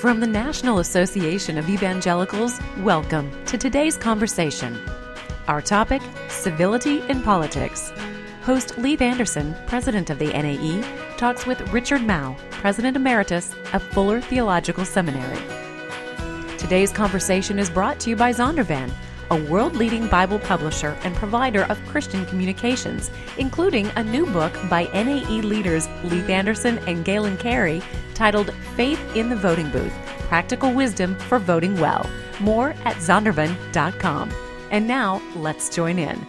From the National Association of Evangelicals, welcome to today's conversation. Our topic Civility in Politics. Host Leith Anderson, president of the NAE, talks with Richard Mouw, president emeritus of Fuller Theological Seminary. Today's conversation is brought to you by Zondervan a world leading Bible publisher and provider of Christian communications, including a new book by NAE leaders Leith Anderson and Galen Carey titled Faith in the Voting Booth Practical Wisdom for Voting Well. More at zondervan.com. And now, let's join in.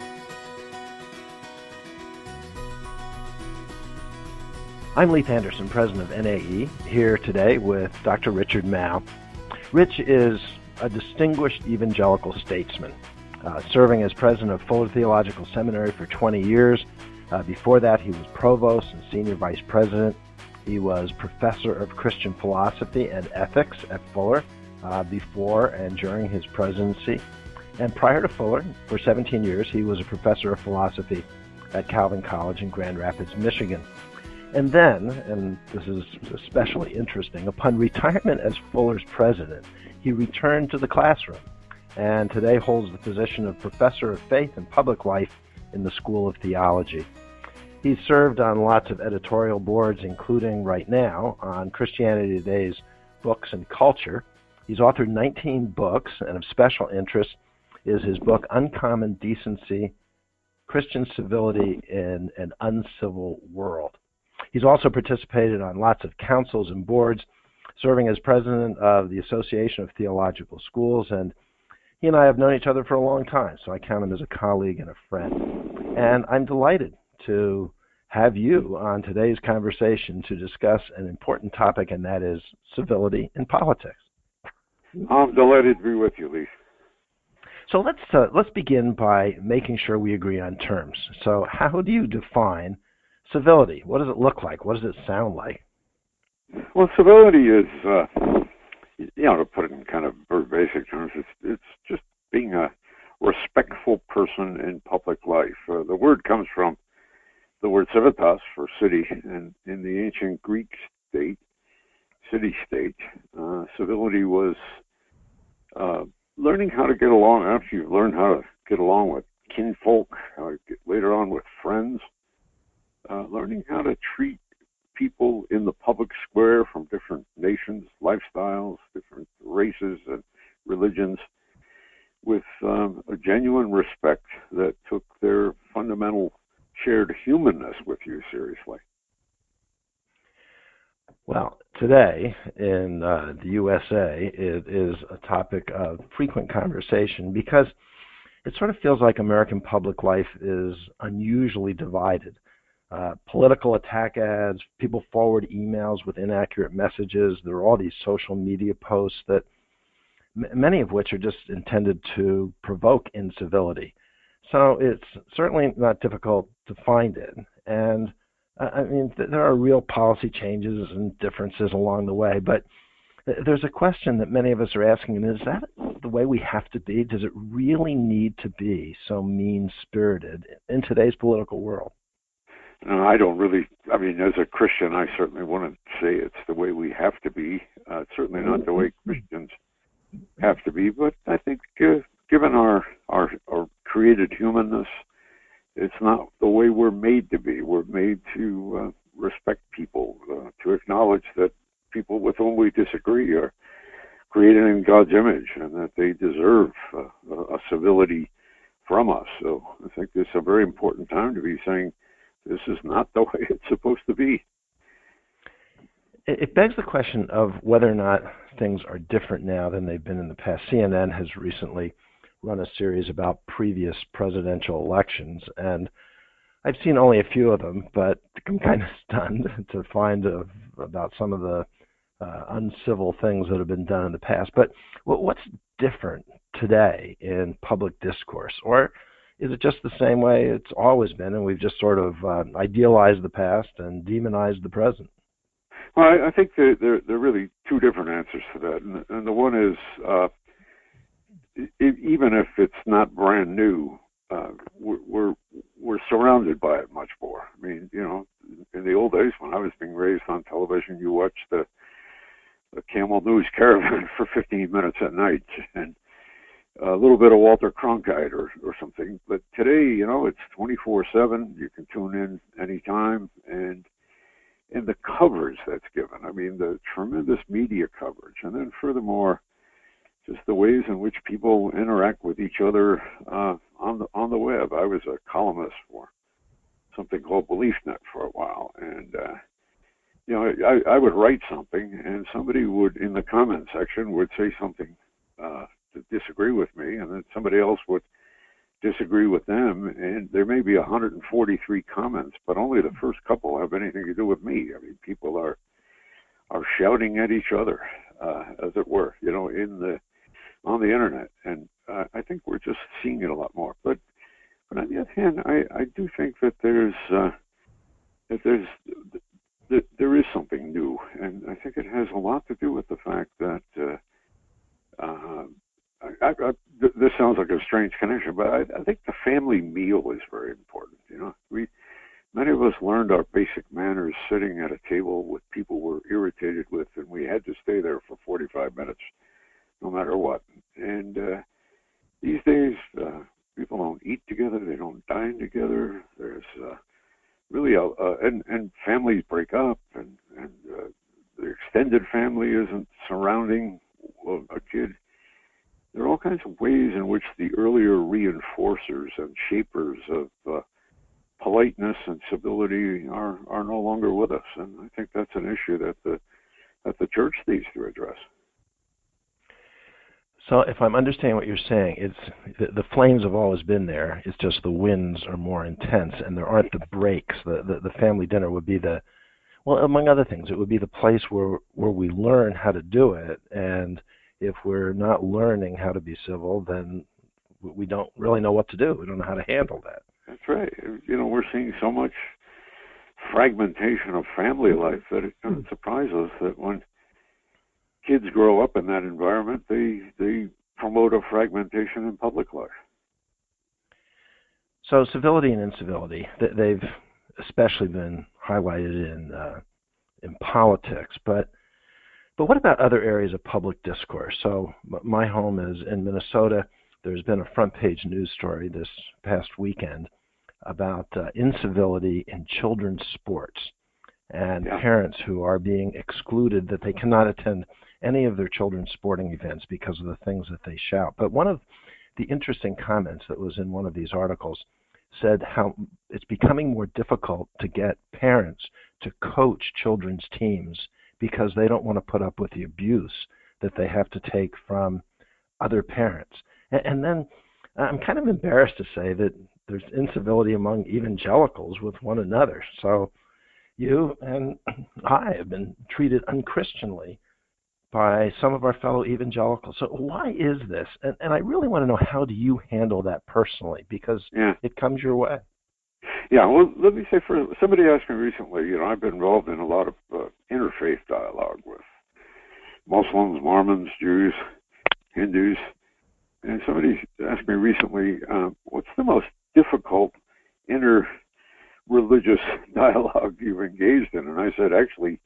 I'm Leith Anderson, president of NAE, here today with Dr. Richard Mouw. Rich is a distinguished evangelical statesman, uh, serving as president of Fuller Theological Seminary for 20 years. Uh, before that, he was provost and senior vice president. He was professor of Christian philosophy and ethics at Fuller uh, before and during his presidency. And prior to Fuller, for 17 years, he was a professor of philosophy at Calvin College in Grand Rapids, Michigan. And then, and this is especially interesting, upon retirement as Fuller's president, he returned to the classroom and today holds the position of Professor of Faith and Public Life in the School of Theology. He's served on lots of editorial boards, including right now on Christianity Today's Books and Culture. He's authored 19 books, and of special interest is his book Uncommon Decency Christian Civility in an Uncivil World. He's also participated on lots of councils and boards serving as president of the Association of Theological Schools, and he and I have known each other for a long time, so I count him as a colleague and a friend. And I'm delighted to have you on today's conversation to discuss an important topic, and that is civility in politics. I'm delighted to be with you, Leith. So let's uh, let's begin by making sure we agree on terms. So, how do you define civility? What does it look like? What does it sound like? Well, civility is, uh, you know, to put it in kind of very basic terms, it's it's just being a respectful person in public life. Uh, the word comes from the word civitas for city, and in the ancient Greek state, city-state, uh, civility was uh, learning how to get along after you've learned how to get along with kinfolk, later on with friends, uh, learning how to treat people in the public square from different nations, lifestyles, different races and religions with um, a genuine respect that took their fundamental shared humanness with you seriously. Well, today in uh, the USA, it is a topic of frequent conversation because it sort of feels like American public life is unusually divided. Uh, political attack ads, people forward emails with inaccurate messages. There are all these social media posts that m- many of which are just intended to provoke incivility. So it's certainly not difficult to find it. And uh, I mean, th- there are real policy changes and differences along the way, but th- there's a question that many of us are asking, and is that the way we have to be? Does it really need to be so mean spirited in today's political world? No, I don't really. I mean, as a Christian, I certainly wouldn't say it's the way we have to be. Uh, it's certainly not the way Christians have to be. But I think, uh, given our, our our created humanness, it's not the way we're made to be. We're made to uh, respect people, uh, to acknowledge that people with whom we disagree are created in God's image, and that they deserve uh, a civility from us. So I think this is a very important time to be saying this is not the way it's supposed to be. It begs the question of whether or not things are different now than they've been in the past. CNN has recently run a series about previous presidential elections, and I've seen only a few of them, but I'm kind of stunned to find about some of the uh, uncivil things that have been done in the past. But what's different today in public discourse, or is it just the same way it's always been, and we've just sort of uh, idealized the past and demonized the present? Well, I, I think there, there, are really two different answers to that, and, and the one is uh, it, even if it's not brand new, uh, we're, we're we're surrounded by it much more. I mean, you know, in the old days when I was being raised on television, you watched the a Camel News caravan for 15 minutes at night and a little bit of Walter Cronkite or, or something. But today, you know, it's 24/7. You can tune in anytime, and and the coverage that's given. I mean, the tremendous media coverage, and then furthermore, just the ways in which people interact with each other uh, on the on the web. I was a columnist for something called BeliefNet for a while, and uh, you know, I, I would write something, and somebody would in the comment section would say something uh, to disagree with me, and then somebody else would disagree with them, and there may be 143 comments, but only the first couple have anything to do with me. I mean, people are are shouting at each other, uh, as it were, you know, in the on the internet, and uh, I think we're just seeing it a lot more. But but on the other hand, I I do think that there's uh, that there's that there is something new, and I think it has a lot to do with the fact that. Uh, uh, I, I, this sounds like a strange connection, but I, I think the family meal is very important. You know, we many of us learned our basic manners sitting at a table with people we're irritated with, and we had to stay there for 45 minutes, no matter what. And uh, these days, uh, people don't eat together, they don't dine together. There's uh, really a, uh, and and families break up, and and uh, the extended family isn't surrounding a kid there are all kinds of ways in which the earlier reinforcers and shapers of uh, politeness and civility are are no longer with us, and I think that's an issue that the that the church needs to address. So, if I'm understanding what you're saying, it's the, the, flames have always been there. It's just the winds are more intense, and there aren't the breaks. The, the the family dinner would be the well, among other things, it would be the place where where we learn how to do it and if we're not learning how to be civil, then we don't really know what to do. We don't know how to handle that. That's right. You know, we're seeing so much fragmentation of family life that it doesn't surprise us that when kids grow up in that environment, they they promote a fragmentation in public life. So civility and incivility, they've especially been highlighted in uh, in politics, but but what about other areas of public discourse? So my home is in Minnesota. There's been a front page news story this past weekend about uh, incivility in children's sports and yeah. parents who are being excluded that they cannot attend any of their children's sporting events because of the things that they shout. But one of the interesting comments that was in one of these articles said how it's becoming more difficult to get parents to coach children's teams because they don't want to put up with the abuse that they have to take from other parents. And, and then uh, I'm kind of embarrassed to say that there's incivility among evangelicals with one another. So you and I have been treated unchristianly by some of our fellow evangelicals. So why is this? And, and I really want to know how do you handle that personally because yeah. it comes your way. Yeah, well, let me say for somebody asked me recently. You know, I've been involved in a lot of uh, interfaith dialogue with Muslims, Mormons, Jews, Hindus, and somebody asked me recently, uh, "What's the most difficult inter-religious dialogue you've engaged in?" And I said, "Actually,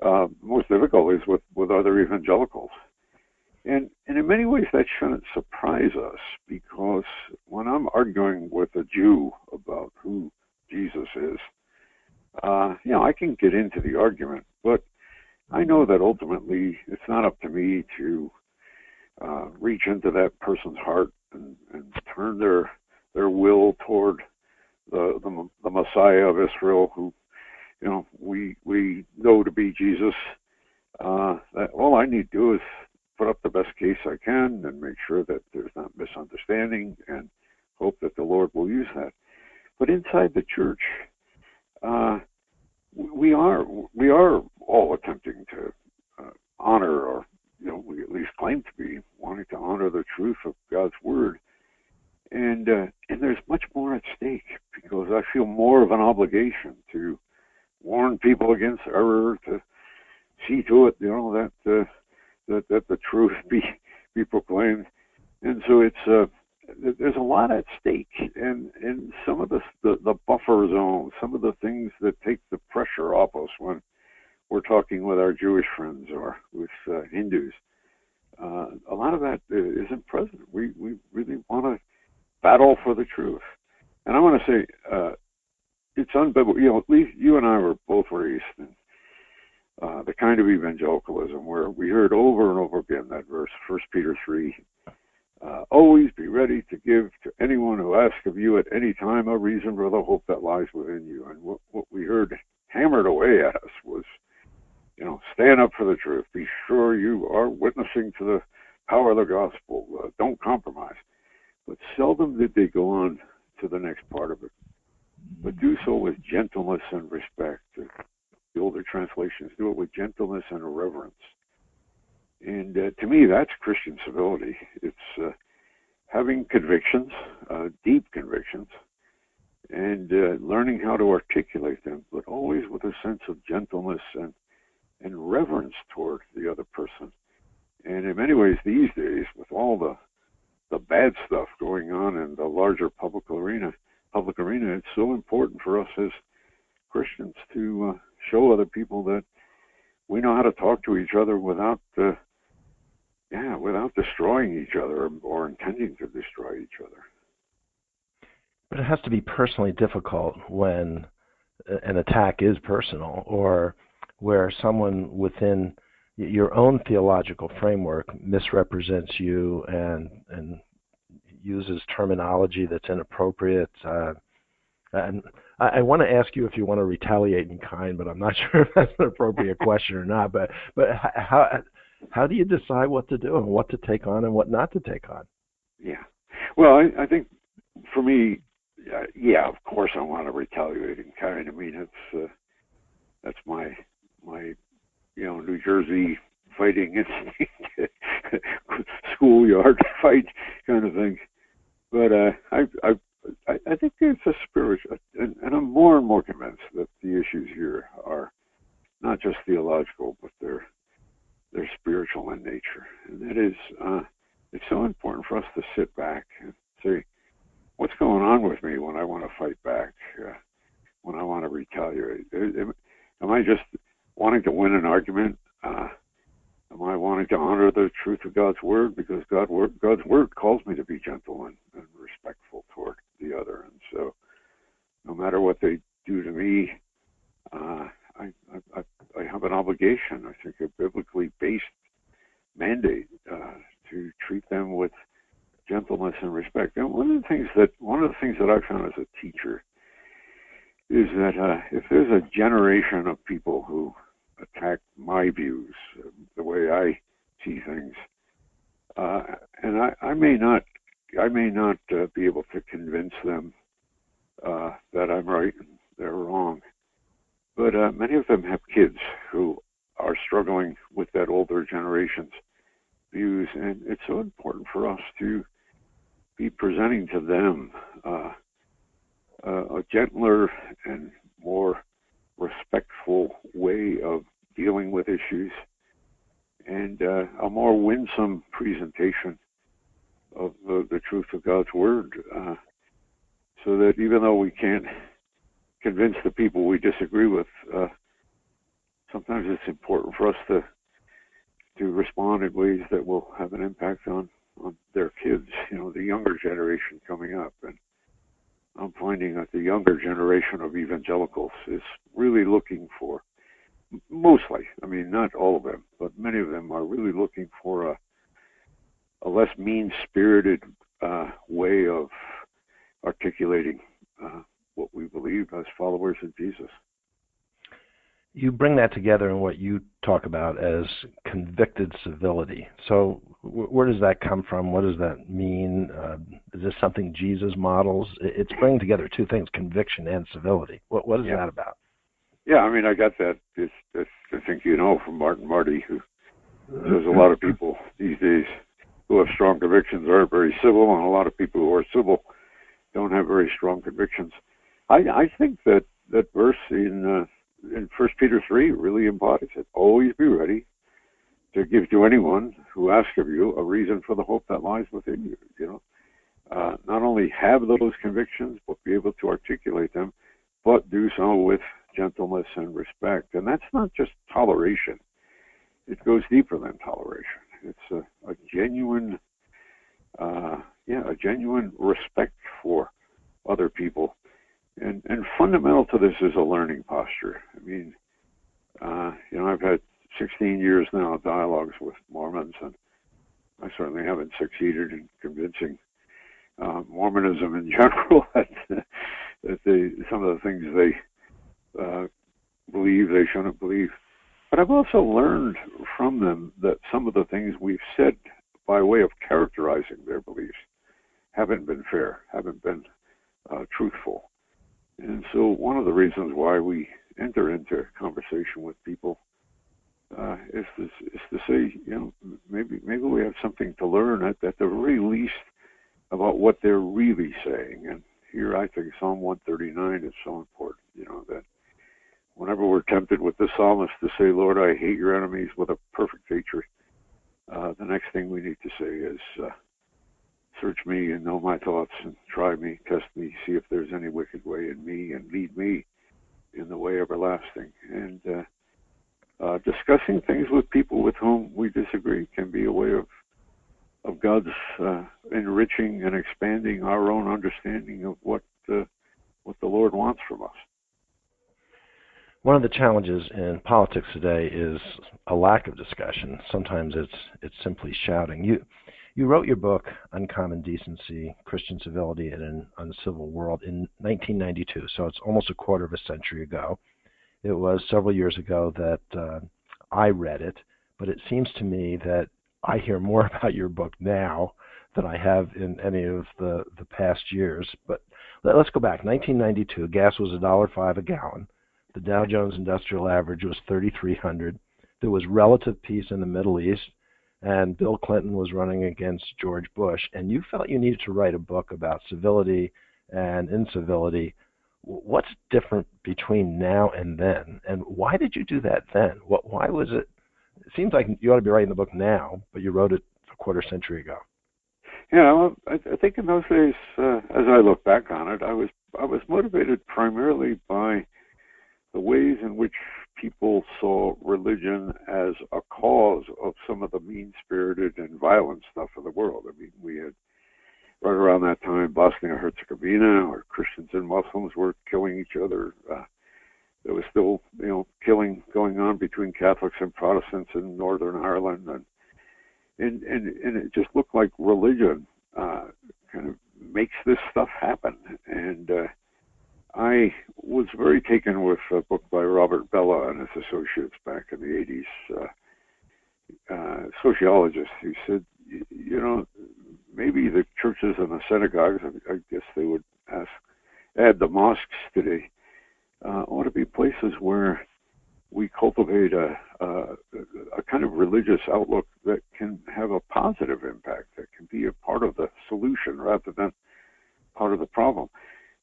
uh, most difficult is with with other evangelicals." And, and in many ways, that shouldn't surprise us because when I'm arguing with a Jew about who Jesus is, uh, you know, I can get into the argument, but I know that ultimately it's not up to me to uh, reach into that person's heart and, and turn their their will toward the, the the Messiah of Israel, who you know we we know to be Jesus. Uh, that all I need to do is put up the best case I can and make sure that there's not misunderstanding and hope that the Lord will use that. But inside the church, uh, we are we are all attempting to uh, honor, or you know, we at least claim to be wanting to honor the truth of God's word. And uh, and there's much more at stake because I feel more of an obligation to warn people against error, to see to it, you know, that uh, that, that the truth be be proclaimed. And so it's uh, there's a lot at stake, and and some of the, the the buffer zone, some of the things that take the pressure off us when we're talking with our Jewish friends or with uh, Hindus, uh, a lot of that isn't present. We we really want to battle for the truth, and I want to say uh, it's unbiblical. You know, at least you and I were both raised in uh, the kind of evangelicalism where we heard over and over again that verse, First Peter three. Uh, always be ready to give to anyone who asks of you at any time a reason for the hope that lies within you. And what, what we heard hammered away at us was you know, stand up for the truth. Be sure you are witnessing to the power of the gospel. Uh, don't compromise. But seldom did they go on to the next part of it. But do so with gentleness and respect. The older translations do it with gentleness and reverence. And uh, to me, that's Christian civility. It's uh, having convictions, uh, deep convictions, and uh, learning how to articulate them, but always with a sense of gentleness and and reverence toward the other person. And in many ways, these days, with all the the bad stuff going on in the larger public arena, public arena, it's so important for us as Christians to uh, show other people that we know how to talk to each other without, uh, yeah, without destroying each other or, intending to destroy each other. But it has to be personally difficult when an attack is personal, or where someone within your own theological framework misrepresents you and and uses terminology that's inappropriate. Uh, and I, I want to ask you if you want to retaliate in kind, but I'm not sure if that's an appropriate question or not. But but how how do you decide what to do and what to take on and what not to take on? Yeah, well, I, I think for me, uh, yeah, of course I want to retaliate in kind. I mean, it's uh, that's my my you know New Jersey fighting instinct, schoolyard fight kind of thing. But uh, I, I I think it's a spiritual, and, and I'm more and more convinced that the issues here are not just theological, but they're they're spiritual in nature, and that is uh, it's so important for us to sit back and say, what's going on with me when I want to fight back, uh, when I want to retaliate? Am I just wanting to win an argument? Uh, am I wanting to honor the truth of God's word because God God's word calls me to be gentle and, and respectful toward the other, and so no matter what they do to me, uh, I, I, I have an obligation. I think a biblically based mandate uh, to treat them with gentleness and respect. And one of the things that one of the things that I found as a teacher is that uh, if there's a generation of people who attack my views, the way I see things. Uh, and I, I, may not, I may not uh, be able to convince them uh, that I'm right and they're wrong. But uh, many of them have kids who are struggling with that older generation's views, and it's so important for us to be presenting to them uh, a gentler and more respectful way of dealing with issues and uh, a more winsome presentation of the, truth of God's Word, uh, so that even though we can't convince the people we disagree with, uh, sometimes it's important for us to to respond in ways that will have an impact on on their kids, you know, the younger generation coming up. I'm finding that the younger generation of evangelicals is really looking for, mostly, I mean, not all of them, but many of them are really looking for a, a less mean spirited uh, way of articulating uh, what we believe as followers of Jesus you bring that together in what you talk about as convicted civility. So, where does that come from? What does that mean? Uh, is this something Jesus models? It's bringing together two things: conviction and civility. What what is yeah. that about? Yeah, I mean, I got that. This, this, I think you know from Martin Marty, who there's a lot of people these days who have strong convictions aren't very civil, and a lot of people who are civil don't have very strong convictions. I, I think that that verse in uh, in First Peter three really embodies it. Always be ready to give to anyone who asks of you a reason for the hope that lies within you. You know, uh, not only have those convictions, but be able to articulate them, but do so with gentleness and respect. And that's not just toleration, it goes deeper than toleration. It's a, a genuine, uh, yeah, a genuine respect for other people. And, and fundamental to this is a learning posture. I mean, uh, you know, I've had 16 years now of dialogues with Mormons, and I certainly haven't succeeded in convincing uh, Mormonism in general that, that they, some of the things they uh, believe they shouldn't believe. But I've also learned from them that some of the things we've said by way of characterizing their beliefs haven't been fair, haven't been uh, truthful. And so, one of the reasons why we enter into conversation with people uh, is, to, is to say, you know, maybe maybe we have something to learn at, at the very least about what they're really saying. And here, I think Psalm 139 is so important. You know that whenever we're tempted with the psalmist to say, "Lord, I hate your enemies with a perfect hatred," uh, the next thing we need to say is. Uh, Search me and know my thoughts, and try me, test me, see if there's any wicked way in me, and lead me in the way everlasting. And uh, uh, discussing things with people with whom we disagree can be a way of of God's uh, enriching and expanding our own understanding of what uh, what the Lord wants from us. One of the challenges in politics today is a lack of discussion. Sometimes it's it's simply shouting. You you wrote your book Uncommon Decency: Christian Civility in an Uncivil World in 1992, so it's almost a quarter of a century ago. It was several years ago that uh, I read it, but it seems to me that I hear more about your book now than I have in any of the, the past years. But let, us go back. 1992, gas was $1.05 a gallon. The Dow Jones Industrial Average was 3,300. There was relative peace in the Middle East, and Bill Clinton was running against George Bush. And you felt you needed to write a book about civility and incivility. What's different between now and then? And why did you do that then? What, why was it it seems like you ought to be writing the book now, but you wrote it a quarter century ago. Yeah, I, I think in those days, uh, as I look back on it, I was I was motivated primarily by the ways in which people saw religion as a cause of some of the mean-spirited and violent stuff of the world. I mean, we had right around that time Bosnia Herzegovina, where Christians and Muslims were killing each other. Uh, there was still, you know, killing going on between Catholics and Protestants in Northern Ireland, and and and, and it just looked like religion uh, kind of makes this stuff happen. And uh, I was very taken with a book by Robert Bellah and his associates back in the 80s. Uh, uh, sociologist who said, you know, maybe the churches and the synagogues, I guess they would ask, add the mosques today, uh, ought to be places where we cultivate a, a, a kind of religious outlook that can have a positive impact, that can be a part of the solution rather than part of the problem.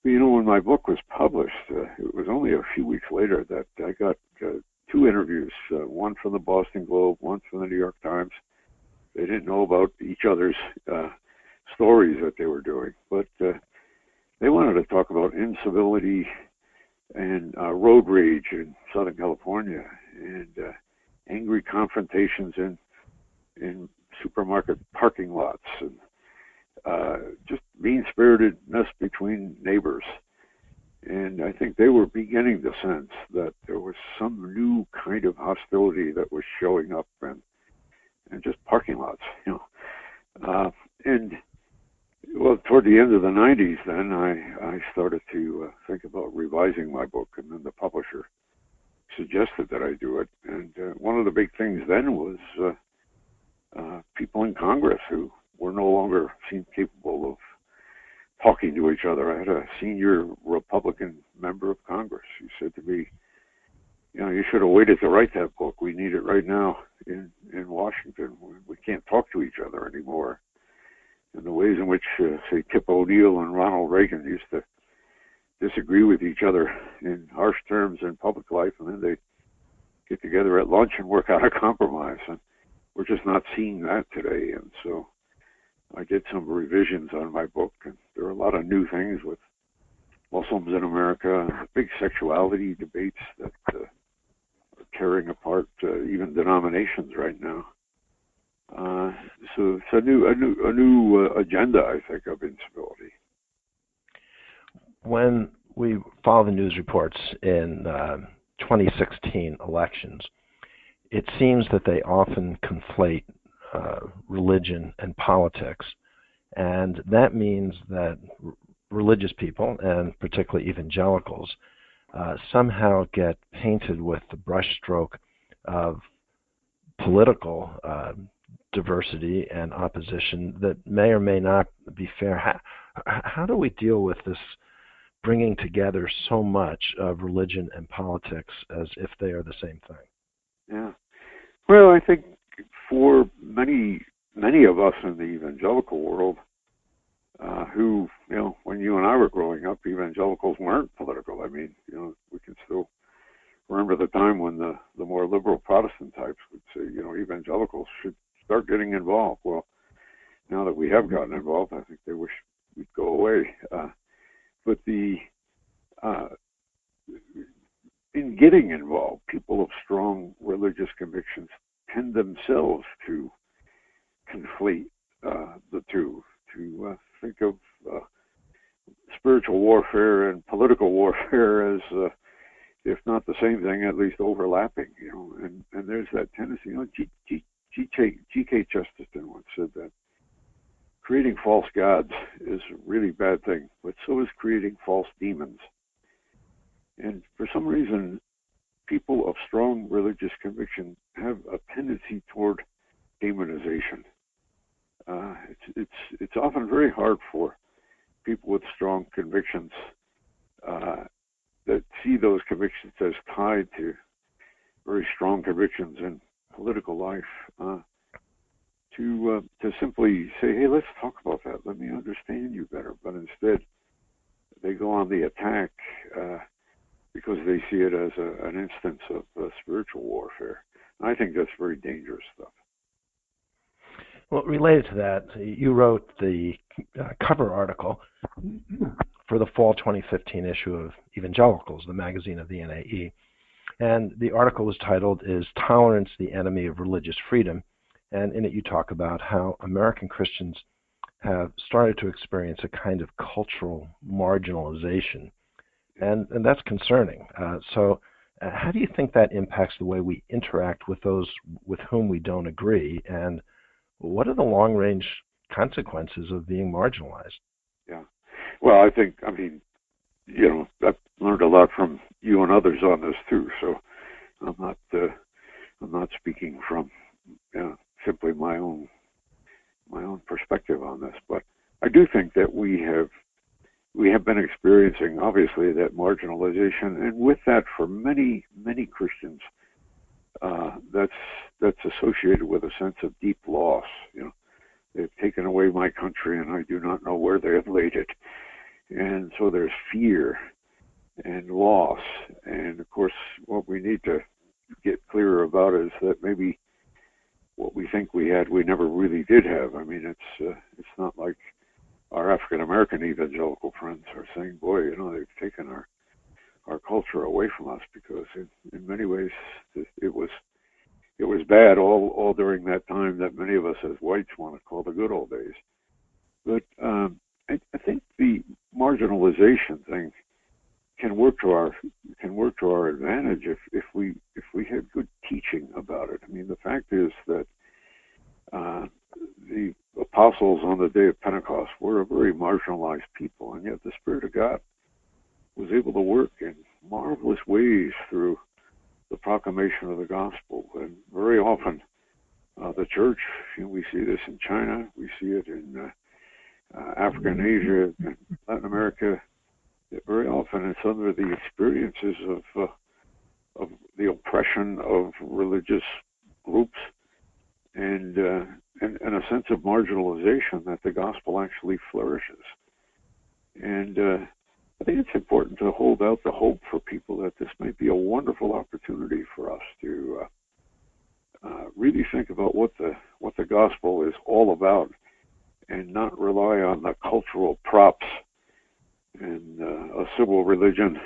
But, you know, when my book was published, uh, it was only a few weeks later that I got uh, two interviews, uh, one from the Boston Globe, one from the New York Times. They didn't know about each other's uh, stories that they were doing, but uh, they wanted to talk about incivility and uh, road rage in Southern California, and uh, angry confrontations in in supermarket parking lots, and uh, just mean spiritedness between neighbors. And I think they were beginning to sense that there was some new kind of hostility that was showing up, and and just parking lots, you know. Uh, and toward the end of the 90s, then I, I started to uh, think about revising my book, and then the publisher suggested that I do it. And uh, one of the big things then was uh, uh, people in Congress who were no longer seemed capable of talking to each other. I had a senior Republican member of Congress who said to me, you know, you should have waited to write that book. We need it right now in in Washington. We can't talk to each other anymore and the ways in which, uh, say, Tip O'Neill and Ronald Reagan used to disagree with each other in harsh terms in public life, and then they get together at lunch and work out a compromise. And we're just not seeing that today. And so I did some revisions on my book, and there are a lot of new things with, Muslims in America, big sexuality debates that uh, are tearing apart uh, even denominations right now. Uh, so it's a new, a new, a new uh, agenda, I think, of instability. When we follow the news reports in uh, 2016 elections, it seems that they often conflate uh, religion and politics. And that means that r- religious people, and particularly evangelicals, uh, somehow get painted with the brushstroke of political diversity and opposition that may or may not be fair. How, how do we deal with this bringing together so much of religion and politics as if they are the same thing? Yeah. Well, I think for many many of us in the evangelical world, uh, who you know, when you and I were growing up, evangelicals weren't political. I mean, you know, we can still remember the time when the the more liberal Protestant types would say, you know, evangelicals should start getting involved. Well, now that we have gotten involved, I think they wish we'd go away. Uh, but the uh, in getting involved, people of strong religious convictions tend themselves to conflate uh, the two, to uh, think of uh, spiritual warfare and political warfare as, uh, if not the same thing, at least overlapping. You know, and and there's that tendency. You know, G, G, G.K. Chesterton once said that creating false gods is a really bad thing, but so is creating false demons. And for some reason, people of strong religious conviction have a tendency toward demonization. Uh, it's, it's, it's often very hard for people with strong convictions uh, that see those convictions as tied to very strong convictions in political life simply say, "Hey, let's talk about that. Let me understand you better." But instead, they go on the attack uh, because they see it as a, an instance of uh, spiritual warfare. And I think that's very dangerous stuff. Well, related to that, you wrote the uh, cover article for the fall 2015 issue of Evangelicals, the magazine of the NAE. And the article was titled, Is Tolerance the Enemy of Religious Freedom? And in it, you talk about how American Christians have started to experience a kind of cultural marginalization and and that's concerning. Uh, so, uh, how do you think that impacts the way we interact with those with whom we don't agree, and what are the long range consequences of being marginalized? Yeah, well, I think I mean, you know, I've learned a lot from you and others on this too. So, I'm not uh, I'm not speaking from you know, simply my own my own perspective on this, but I do think that we have we have been experiencing, obviously, that marginalization, and with that, for many, many Christians, uh, that's that's associated with a sense of deep loss. You know, they've taken away my country, and I do not know where they have laid it, and so there's fear and loss. And of course, what we need to get clearer about is that maybe what we think we had, we never really did have. I mean, it's uh, it's not like our African American evangelical friends are saying, "Boy, you know, they've taken our our culture away from us because in, in many ways it was it was bad all all during that time that many of us as whites want to call the good old days." But um, I, I think the marginalization thing can work to our can work to our advantage if if we if we had good teaching about it. I mean, the fact is that uh, the apostles on the day of Pentecost were a very marginalized people, and yet the Spirit of God was able to work in marvelous ways through the proclamation of the gospel. And very often, uh, the church, you know, we see this in China, we see it in uh, uh, Africa and Asia, and Latin America. Very often, it's under the experiences of uh, of the oppression of religious groups and, uh, and, and a sense of marginalization that the gospel actually flourishes. And uh, I think it's important to hold out the hope for people that this might be a wonderful opportunity for us to uh, uh, really think about what the what the gospel is all about, and not rely on the cultural props and uh, a civil religion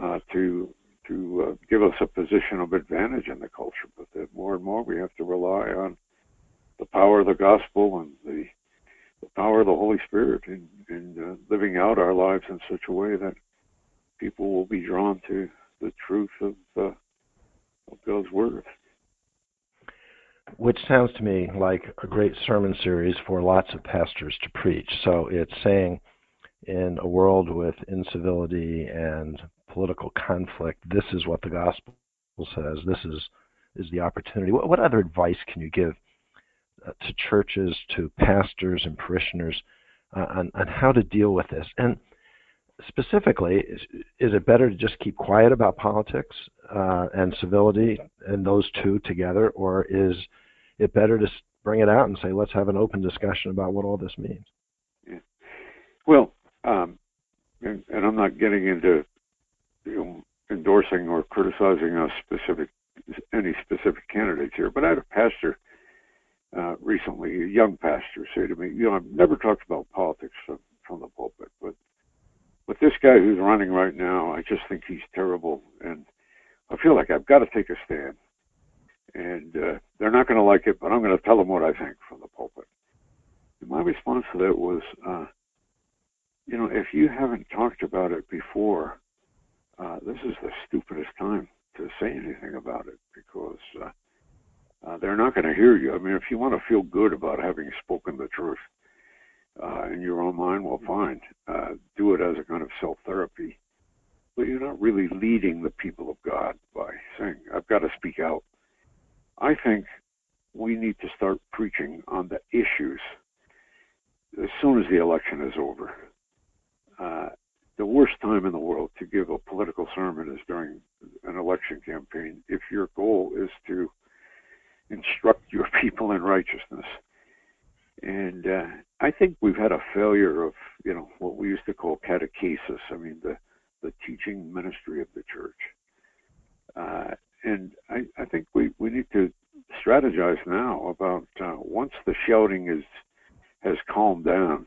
uh, to to uh, give us a position of advantage in the culture, but that more and more we have to rely on the power of the gospel and the, the power of the Holy Spirit in, in uh, living out our lives in such a way that people will be drawn to the truth of, uh, of God's Word. Which sounds to me like a great sermon series for lots of pastors to preach. So it's saying, in a world with incivility and political conflict, this is what the gospel says. This is is the opportunity. What, what other advice can you give uh, to churches, to pastors and parishioners uh, on, on how to deal with this? And specifically, is, is it better to just keep quiet about politics uh, and civility and those two together, or is it better to bring it out and say, let's have an open discussion about what all this means? Yeah. Well, um, and, and I'm not getting into you know, endorsing or criticizing a specific any specific candidates here, but I had a pastor uh, recently, a young pastor, say to me, "You know, I've never talked about politics from, from the pulpit, but but this guy who's running right now, I just think he's terrible, and I feel like I've got to take a stand. And uh, they're not going to like it, but I'm going to tell them what I think from the pulpit." And my response to that was, uh, you know, if you haven't talked about it before, uh, this is the stupidest time to say anything about it because uh, uh, they're not going to hear you. I mean, if you want to feel good about having spoken the truth uh, in your own mind, well, fine. Uh, do it as a kind of self therapy. But you're not really leading the people of God by saying, I've got to speak out. I think we need to start preaching on the issues as soon as the election is over. Uh, the worst time in the world to give a political sermon is during an election campaign if your goal is to instruct your people in righteousness. And uh, I think we've had a failure of, you know, what we used to call catechesis. I mean, the the teaching ministry of the church. Uh, and I, I think we, we need to strategize now about uh, once the shouting is has calmed down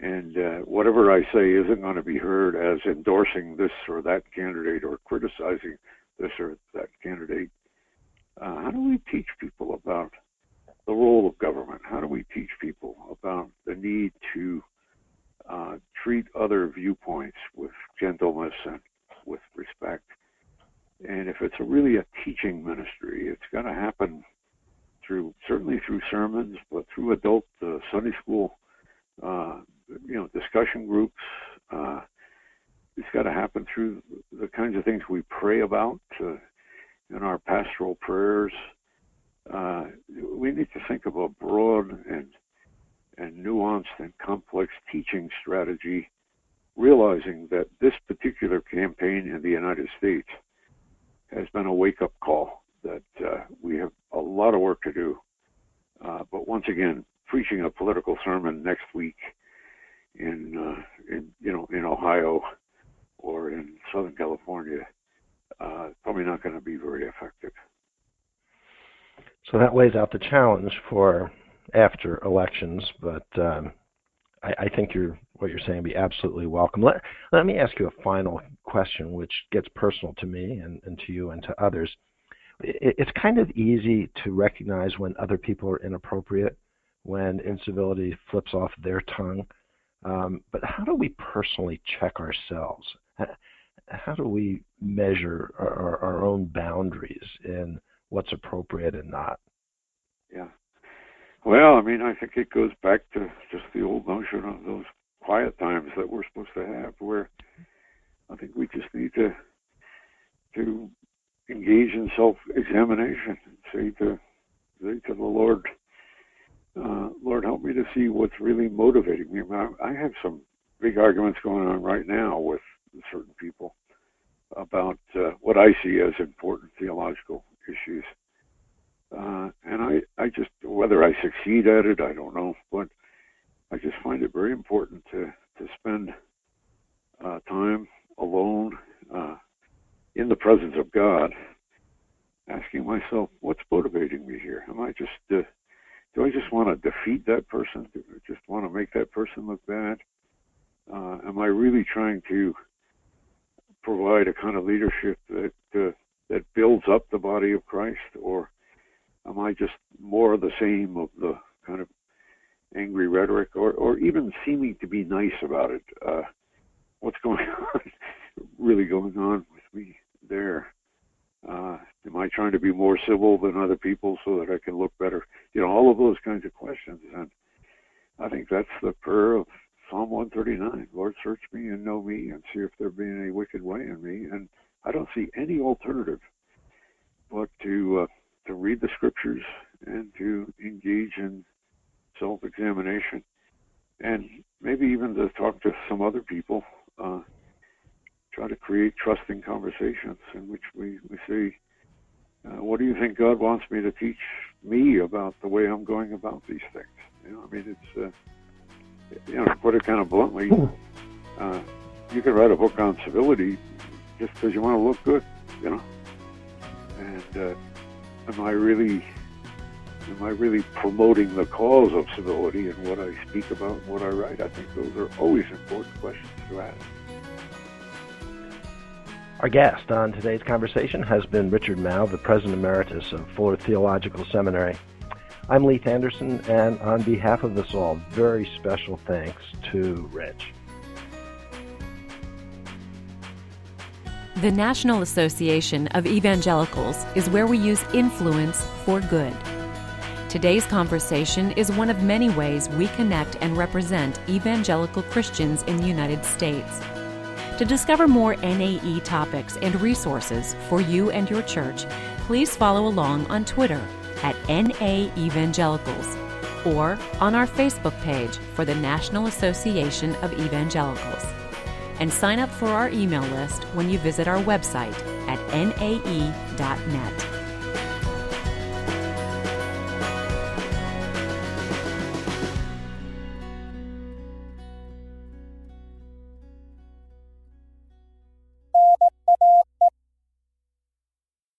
and uh, whatever I say isn't going to be heard as endorsing this or that candidate or criticizing this or that candidate. Uh, how do we teach people about the role of government? How do we teach people about the need to uh, treat other viewpoints with gentleness and with respect? And if it's a really a teaching ministry, it's going to happen through certainly through sermons, but through adult uh, Sunday school uh, you know, discussion groups. Uh, it's got to happen through the kinds of things we pray about uh, in our pastoral prayers. Uh, we need to think of a broad and and nuanced and complex teaching strategy, realizing that this particular campaign in the United States has been a wake-up call that uh, we have a lot of work to do. Uh, but once again, preaching a political sermon next week in, uh, in you know in Ohio or in Southern California, uh, probably not going to be very effective. So that lays out the challenge for after elections, but um, I, I, think you're what you're saying be absolutely welcome. Let, let me ask you a final question, which gets personal to me and, and to you and to others. It, it's kind of easy to recognize when other people are inappropriate, when incivility flips off their tongue. Um, but how do we personally check ourselves? How do we measure our, our own boundaries in what's appropriate and not? Yeah. Well, I mean, I think it goes back to just the old notion of those quiet times that we're supposed to have, where I think we just need to to engage in self-examination, say to say to the Lord, uh, Lord, help me to see what's really motivating me. I have some big arguments going on right now with certain people about uh, what I see as important theological issues. Uh, and I, I just, whether I succeed at it, I don't know, but I just find it very important to, to spend uh, time alone uh, in the presence of God, asking myself, what's motivating me here? Am I just uh, do I just want to defeat that person? Do I just want to make that person look bad? Uh, am I really trying to provide a kind of leadership that uh, that builds up the body of Christ, or am I just more of the same of the kind of angry rhetoric, or or even seeming to be nice about it? Uh, what's going on? really going on with me there? I trying to be more civil than other people so that I can look better? You know, all of those kinds of questions. And I think that's the prayer of Psalm 139. Lord, search me and know me and see if there be any wicked way in me. And I don't see any alternative but to uh, to read the scriptures and to engage in self-examination, and maybe even to talk to some other people. Uh, try to create trusting conversations in which we we say, uh, "What do you think God wants me to teach me about the way I'm going about these things?" You know, I mean, it's uh, you know, to put it kind of bluntly, uh, you can write a book on civility just because you want to look good, you know. And uh, am I really am I really promoting the cause of civility in what I speak about and what I write? I think those are always important questions to ask. Our guest on today's conversation has been Richard Mouw, the President Emeritus of Fuller Theological Seminary. I'm Leith Anderson, and on behalf of us all, very special thanks to Rich. The National Association of Evangelicals is where we use influence for good. Today's conversation is one of many ways we connect and represent evangelical Christians in the United States. To discover more NAE topics and resources for you and your church, please follow along on Twitter at NA Evangelicals or on our Facebook page for the National Association of Evangelicals and sign up for our email list when you visit our website at nae.net.